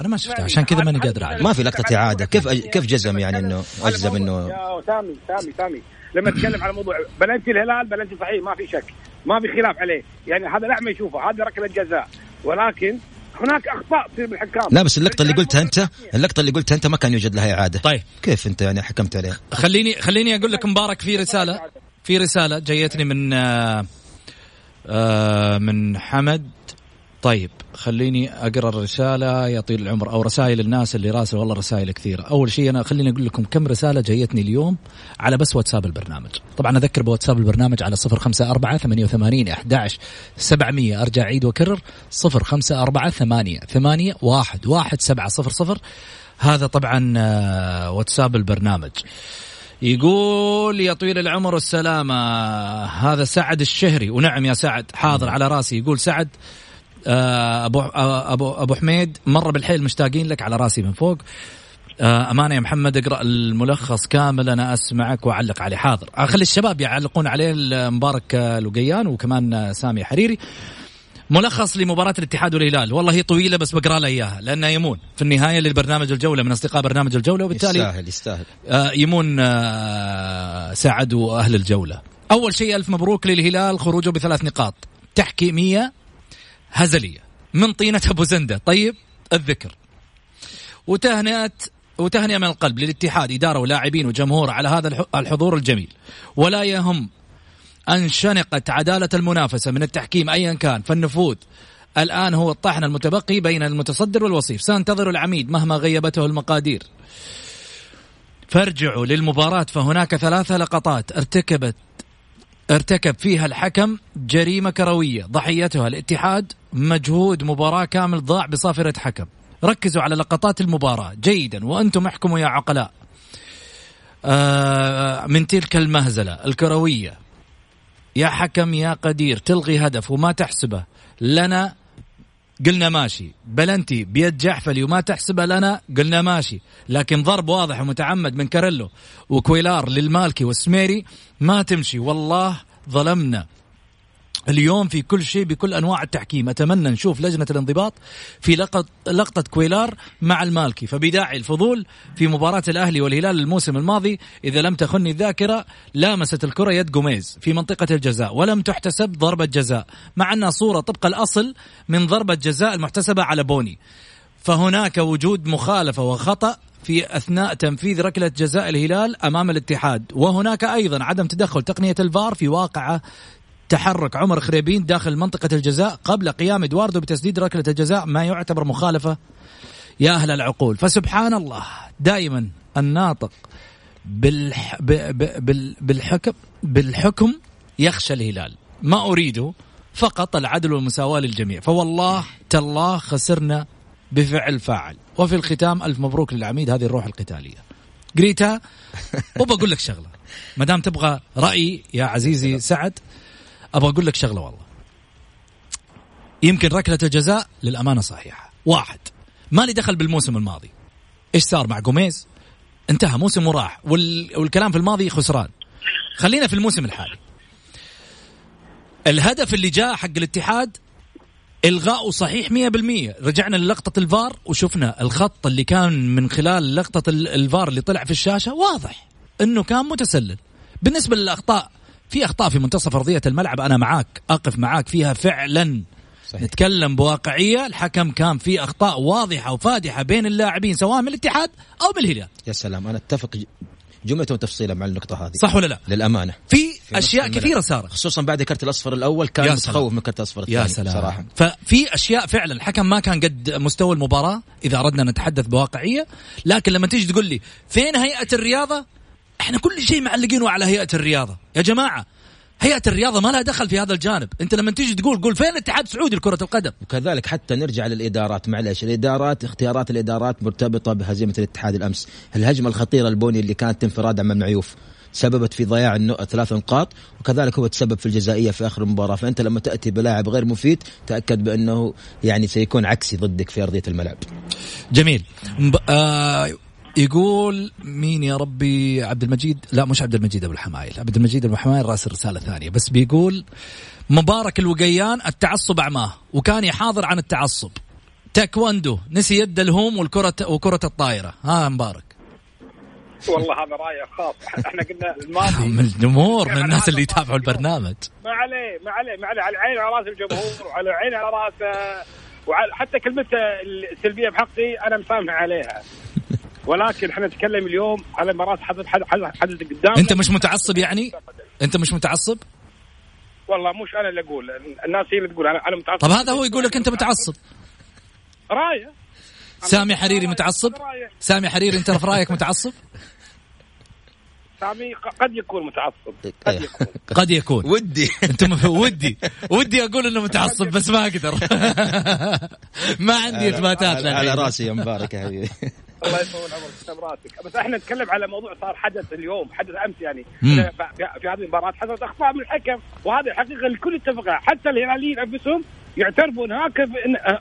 أنا ما شفتها. عشان كذا ماني قادر أعرف. ما في لقطة إعادة. كيف كيف جزم يعني انه أجزم انه يا سامي سامي سامي. لما اتكلم على موضوع بلنتي الهلال بلنتي صحيح ما في شك. ما في خلاف عليه. يعني هذا الأعمى يشوفه. هذا ركلة جزاء. ولكن هناك أخطاء تصير بالحكام لا بس اللقطة اللي قلتها انت اللقطة اللي قلتها أنت ما كان يوجد لها إعادة. طيب. كيف أنت يعني حكمت عليها؟ خليني خليني أقول لك مبارك في رساله في رسالة جايتني من آه آه من حمد. طيب خليني أقرأ الرسالة يا طويل العمر أو رسائل الناس اللي راسل والله رسائل كثيرة. أول شيء أنا خليني أقول لكم كم رسالة جايتني اليوم على بس واتساب البرنامج. طبعا أذكر بواتساب البرنامج على 054 88 11 700 أرجع أعيد وأكرر 054 8 8 1 1 7 0 0 هذا طبعا آه، واتساب البرنامج. يقول يا طويل العمر والسلامة هذا سعد الشهري. ونعم يا سعد حاضر على راسي. يقول سعد آه، ابو آه، ابو أبو حميد مره بالحيل مشتاقين لك على راسي من فوق. آه، أمانة يا محمد اقرأ الملخص كامل أنا أسمعك وأعلق عليه. حاضر. اخلي الشباب يعلقون عليه مبارك آه، لقيان وكمان آه، سامي حريري. ملخص لمباراة الاتحاد والهلال. والله هي طويلة بس بقرأ لها إياها لأنها يمون في النهاية للبرنامج الجولة من أصدقاء برنامج الجولة وبالتالي يستاهل يستاهل. آه، يمون آه، سعد واهل الجولة. أول شيء ألف مبروك للهلال خروجه بثلاث نقاط. تحكيميه هزلية من طينة أبو زندة. طيب الذكر. وتهنئه وتهنئة من القلب للاتحاد إدارة ولاعبين وجمهور على هذا الح- الحضور الجميل. ولا يهم أن شنقت عدالة المنافسة من التحكيم ايا كان. فالنفوذ الآن هو الطحن المتبقي بين المتصدر والوصيف. سانتظر العميد مهما غيبته المقادير. فارجعوا للمباراة فهناك ثلاثة لقطات ارتكبت ارتكب فيها الحكم جريمة كروية. ضحيتها الاتحاد مجهود مباراة كامل ضاع بصافرة حكم. ركزوا على لقطات المباراة جيدا وأنتم احكموا يا عقلاء. آه من تلك المهزلة الكروية. يا حكم يا قدير تلغي هدف وما تحسبه. لنا قلنا ماشي. بلنتي بيد جحفلي وما تحسبه لنا قلنا ماشي. لكن ضرب واضح ومتعمد من كاريلو وكويلار للمالكي والسميري ما تمشي. والله ظلمنا. اليوم في كل شيء بكل أنواع التحكيم. أتمنى نشوف لجنة الانضباط في لقطة كويلار مع المالكي. فبداعي الفضول في مباراة الأهلي والهلال الموسم الماضي إذا لم تخني الذاكرة لامست الكرة يد جوميز في منطقة الجزاء ولم تحتسب ضربة جزاء مع أنها صورة طبق الأصل من ضربة جزاء المحتسبة على بوني. فهناك وجود مخالفة وخطأ في أثناء تنفيذ ركلة جزاء الهلال أمام الاتحاد. وهناك أيضا عدم تدخل تقنية الفار في واقعة تحرك عمر خريبين داخل منطقة الجزاء قبل قيام إدواردو بتسديد ركلة الجزاء ما يعتبر مخالفة يا أهل العقول. فسبحان الله دائما الناطق بالح... ب... ب... بال... بالحكم بالحكم يخشى الهلال. ما أريده فقط العدل والمساواة للجميع. فوالله تالله خسرنا بفعل فاعل. وفي الختام ألف مبروك للعميد هذه الروح القتالية. قريتها وبقول لك شغلة. ما دام تبغى رأي يا عزيزي (laughs) سعد أبغى أقول لك شغلة والله. يمكن ركلة الجزاء للأمانة صحيحة. واحد. ما لي دخل بالموسم الماضي. إيش صار مع جوميز؟ انتهى موسم وراح وال... والكلام في الماضي خسران. خلينا في الموسم الحالي. الهدف اللي جاء حق الاتحاد الغاءه صحيح 100% رجعنا للقطة الفار وشفنا الخط اللي كان من خلال لقطة الفار اللي طلع في الشاشة واضح إنه كان متسلل. بالنسبة للأخطاء في أخطاء في منتصف أرضية الملعب أنا معاك أقف معاك فيها فعلا. صحيح. نتكلم بواقعية الحكم كان في أخطاء واضحة وفادحة بين اللاعبين سواء من الاتحاد أو من الهلال. يا سلام أنا أتفق جملة وتفصيلا مع النقطة هذه. صح ولا لا؟ للأمانة. في, في أشياء كثيرة صارت. خصوصا بعد الكرت الأصفر الأول كان متخوف من الكرت الأصفر الثاني يا سلام. صراحة. ففي أشياء فعلا الحكم ما كان قد مستوى المباراة إذا أردنا نتحدث بواقعية لكن لما تيجي تقول لي فين هيئة الرياضة؟ إحنا كل شيء معلقينه على هيئة الرياضة. يا جماعة هيئة الرياضة ما لها دخل في هذا الجانب. أنت لما تيجي تقول قول فين الاتحاد السعودي لكرة القدم؟ وكذلك حتى نرجع للإدارات. معلش الإدارات اختيارات الإدارات مرتبطة بهزيمة الاتحاد الأمس. الهجمة الخطيرة البوني اللي كانت انفراد أمام معيوف سببت في ضياع ثلاث نقاط وكذلك هو تسبب في الجزائية في آخر المباراة. فأنت لما تأتي بلاعب غير مفيد تأكد بأنه يعني سيكون عكسي ضدك في أرضية الملعب. جميل. آه يقول مين يا ربي؟ عبد المجيد. لا مش عبد المجيد أبو الحمايل. عبد المجيد أبو الحمايل راسل رسالة ثانية. بس بيقول مبارك الوقيان التعصب أعماه وكان يحاضر عن التعصب. تاكوندو نسي يد الهوم والكرة وكرة الطائرة. ها مبارك. والله هذا رأي خاص. إحنا قلنا الماضي. (laughs) من الجمهور من الناس اللي يتابعوا البرنامج. ما عليه ما عليه ما عليه. على العين على رأس الجمهور وعلى العين على راس وحتى كلمته السلبية بحقي أنا مسامح عليها. ولكن إحنا نتكلم اليوم على مباراه حدث حدث قدام أنت مش متعصب يعني؟ أنت مش متعصب؟ والله مش أنا اللي أقول الناس هي اللي تقول أنا أنا متعصب. طب هذا هو يقول لك أنت متعصب. رأيه. سامي حريري متعصب؟ سامي حريري أنت في رأيك متعصب؟ سامي قد يكون متعصب. قد يكون. قد يكون. ودي. أنت ودي. ودي أقول إنه متعصب بس ما أقدر. (laughs) ما عندي إثباتات على رأسي يا مبارك يا حبيبي. الله يطول عمرك راسك. بس إحنا نتكلم على موضوع صار حدث اليوم حدث امس يعني. في هذه المباراة حصلت أخطاء من الحكم وهذه حقيقه الكل اتفق حتى الهلاليين أنفسهم يعترفوا ان هناك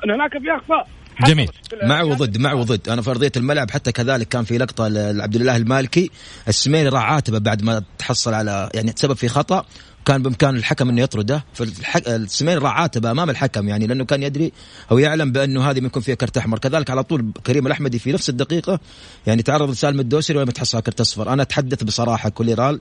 ان هناك في أخطاء. جميل. مع وضد مع وضد أنا في أرضية الملعب حتى كذلك كان في لقطة لعبد الله المالكي. السميري راح عاتبه بعد ما تحصل على يعني تسبب في خطأ. كان بإمكان الحكم إنه يطرده. فالسمين راح عاتبه أمام الحكم يعني لأنه كان يدري أو يعلم بأنه هذه بيكون فيها كرت أحمر. كذلك على طول كريم الأحمدي في نفس الدقيقة يعني تعرض لسالم الدوسري ولم يتحصل على كرت أصفر. أنا أتحدث بصراحة كوليرال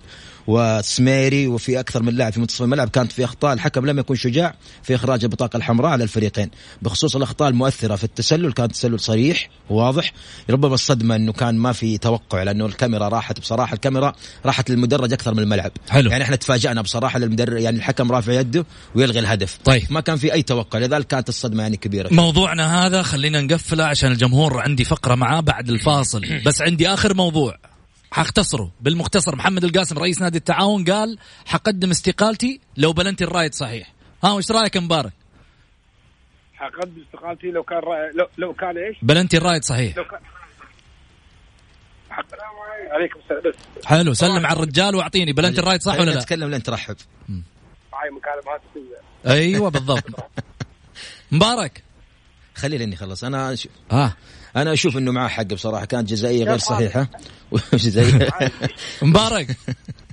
وسميري وفي أكثر من لاعب في منتصف الملعب كانت في أخطاء. الحكم لم يكن شجاع في إخراج البطاقة الحمراء على الفريقين. بخصوص الأخطاء المؤثرة في التسلل كان تسلل صريح وواضح. ربما الصدمة إنه كان ما في توقع لأنه الكاميرا راحت. بصراحة الكاميرا راحت للمدرج أكثر من الملعب. حلو. يعني إحنا تفاجئنا بصراحة للمدرب يعني الحكم رافع يده ويلغي الهدف. طيب. ما كان في أي توقع لذلك كانت الصدمة يعني كبيرة. موضوعنا هذا خلينا نقفله عشان الجمهور عندي فقرة معاه بعد الفاصل. (clears throat) بس عندي آخر موضوع. حاختصره بالمختصر محمد القاسم رئيس نادي التعاون قال حقدم استقالتي لو بلنتي الرايد صحيح. ها وش رأيك مبارك؟ حقدم استقالتي لو كان رأي لو, لو كان إيش؟ بلنتي الرايد صحيح. لو كان عليكم السلام حلو سلم على الرجال واعطيني. بلنتي الرايد صح ولا لا؟ تكلم لين ترحب. معي مكالمات أيوه بالضبط. (laughs) مبارك. خلي لاني خلص. أنا. ها. أنا أشوف إنه معاه حق بصراحة كانت جزائية غير صحيحة. (laughs) وجزائية. (laughs) مبارك.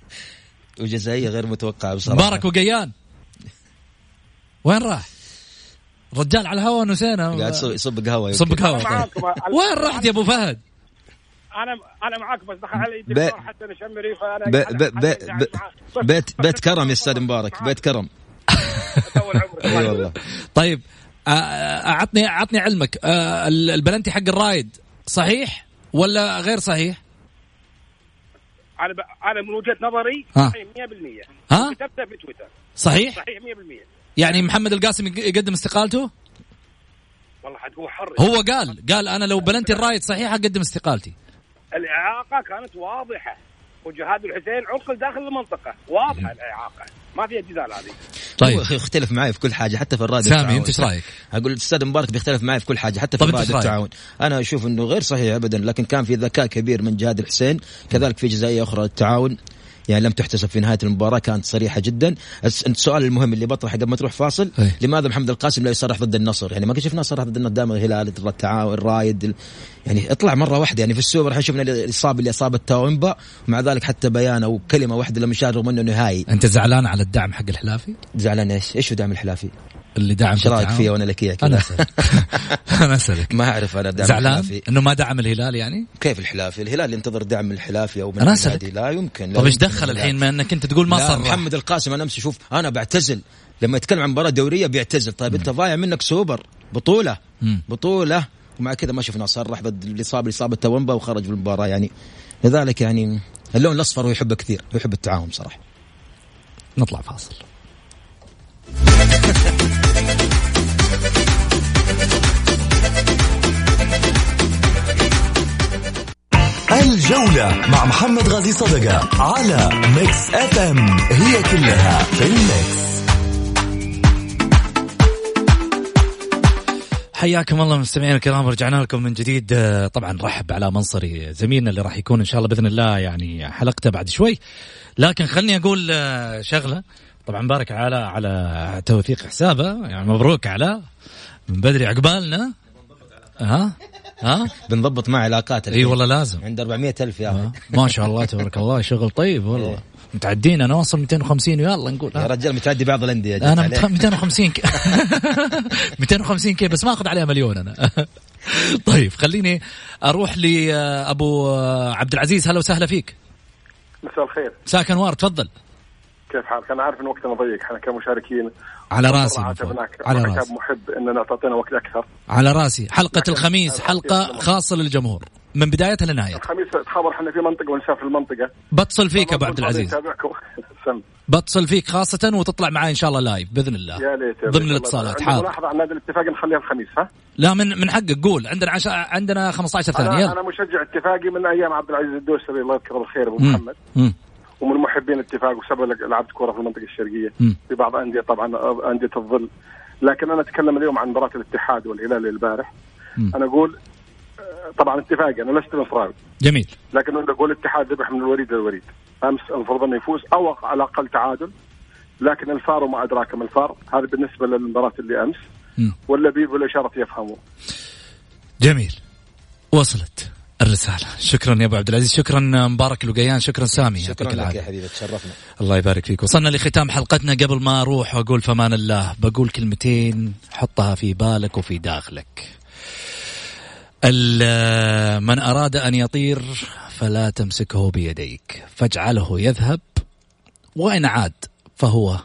(laughs) وجزائية غير متوقعة بصراحة. مبارك وقيان. وين راح؟ رجال على الهواء نسينا. قاعد يصب قهوة يصب قهوة. وين رحت يا أبو فهد؟ أنا أنا معاك بس دخل علي الدكتور حسن الشمري فأنا بيت بيت بيت كرم يا أستاذ مبارك بيت كرم. أي والله. طيب اعطني اعطني علمك البلنتي حق الرايد صحيح ولا غير صحيح؟ أنا ب... أنا من وجهة نظري ها. صحيح 100% ها؟ كتبتها في تويتر صحيح؟ صحيح 100% يعني محمد القاسم يق- يقدم استقالته؟ والله حد هو حر هو قال قال أنا لو بلنتي الرايد صحيح أقدم استقالتي الإعاقة كانت واضحة وجهاد الحسين عقل داخل المنطقة. واضحة الإعاقة. ما فيها جدال هذه. طيب. هو يختلف معي في كل حاجة حتى في الراديو سامي التعاون. أنت إيش رأيك؟ أقول الأستاذ مبارك بيختلف معي في كل حاجة حتى في رأيك؟ التعاون. أنا أشوف إنه غير صحيح ابدا لكن كان في ذكاء كبير من جهاد الحسين كذلك في جزئيه أخرى للتعاون يعني لم تحتسب في نهاية المباراة كانت صريحة جدا الس- السؤال المهم اللي بطرحه قبل ما تروح فاصل أي. لماذا محمد القاسم لا يصرح ضد النصر يعني ما شفناه صرح ضد النصر دائما الهلال التعاون الرايد ال- يعني اطلع مرة واحدة يعني في السوبر الحين شفنا الاصابه اللي اصابت تاومبا ومع ذلك حتى بيان أو كلمه واحدة لم يشارك رغم إنه نهائي أنت زعلان على الدعم حق الحلافي؟ زعلان إيش؟ إيش دعم الحلافي؟ اللي دعم إيش رايك؟ فيها وأنا لك اياه كذا؟ أنا أسألك. (laughs) أنا أسألك. ما أعرف أنا دعم زعلان؟ الحلافي. إنه ما دعم الهلال يعني؟ كيف الحلافي؟ الهلال ينتظر دعم من الحلافي أو من أنا النادي. أسألك. لا يمكن. طيب إيش دخل. الحين؟ ما إنك أنت تقول ما صرح. محمد القاسم أنا أمس شوف أنا بعتزل. لما يتكلم عن مباراة دورية بيعتزل. طيب أنت ضايع منك سوبر. بطولة. مم. بطولة. ومع كذا ما شفنا صرح ضد الاصابه اصابه تومبا وخرج في المباراة يعني. لذلك يعني اللون الأصفر هو يحبه كثير. هو يحب التعاون صراحة نطلع فاصل. (laughs) الجولة مع محمد غازي صدقة على Mix FM it's all in the mix حياكم الله مستمعينا الكرام رجعنا لكم من جديد. آه، طبعا نرحب علي منصري زميلنا اللي راح يكون إن شاء الله بإذن الله يعني حلقته بعد شوي. لكن خلني أقول آه، شغلة. طبعا مبارك على على توثيق حسابه. يعني مبروك على من بدري عقبالنا. ها؟ ها؟ بنضبط مع علاقات إي والله لازم. عند 400 ألف يا آه. أخي. ما شاء الله تبارك الله. شغل طيب والله. متعدين. أنا اوصل 250 ويلا نقول. يا. رجال متعدي بعض الأندية أنا عليك. متخ- 250 كي 250 كي بس ما أخذ عليها مليون أنا. (laughs) طيب خليني أروح لابو عبد العزيز. هلا وسهلا فيك. مساء الخير. مساك أنوار. تفضل. كيف حالك؟ أنا عارف إن وقتنا ضيق. إحنا كمشاركين على راسي على راسي. محب إننا تعطينا وقت أكثر. على راسي. لكن الخميس لما- خاصة للجمهور. من بدايتها لنهايتها الخميس تخبر إحنا في منطقة ونسافر المنطقة. بتصل فيك أبو عبد العزيز. (laughs) بتصل فيك خاصة وتطلع معي إن شاء الله لايف بإذن الله. يا ليت يا ضمن. الاتصالات. حاضر. ملاحظة عن نادي الاتفاق نخليها الخميس ها؟ لا من من حقك. قول. عندنا عش... عندنا 15 ثانية أنا أنا مشجع اتفاقي من أيام عبد العزيز الدوسري. الله يذكره بالخير أبو. محمد. مم. ومن محبين الاتفاق وسبب لعبت كوره في المنطقة الشرقية. في بعض أندية طبعا أندية الظل. لكن أنا أتكلم اليوم عن مباراة الاتحاد والهلال البارح. مم. أنا أقول طبعا اتفاقي أنا لست نصراوي جميل. لكن نقول الاتحاد ذبح من الوريد للوريد. أمس المفروض أنه يفوز أو على الاقل تعادل. لكن الفار وما أدراك ما الفار. هذا بالنسبة للمباراة اللي أمس. واللبيب والإشارة يفهموا جميل. وصلت. الرسالة. شكرا يا أبو عبد العزيز. شكرا مبارك الوقيان شكرا سامي. شكرا لك. يا حبيبي. تشرفنا. الله يبارك فيك. وصلنا لختام حلقتنا. قبل ما أروح وأقول فمان الله بقول كلمتين حطها في بالك وفي داخلك. من أراد أن يطير فلا تمسكه بيديك. فاجعله يذهب. وإن عاد فهو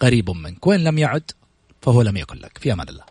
قريب منك. وإن لم يعد فهو لم يكن لك. في أمان الله.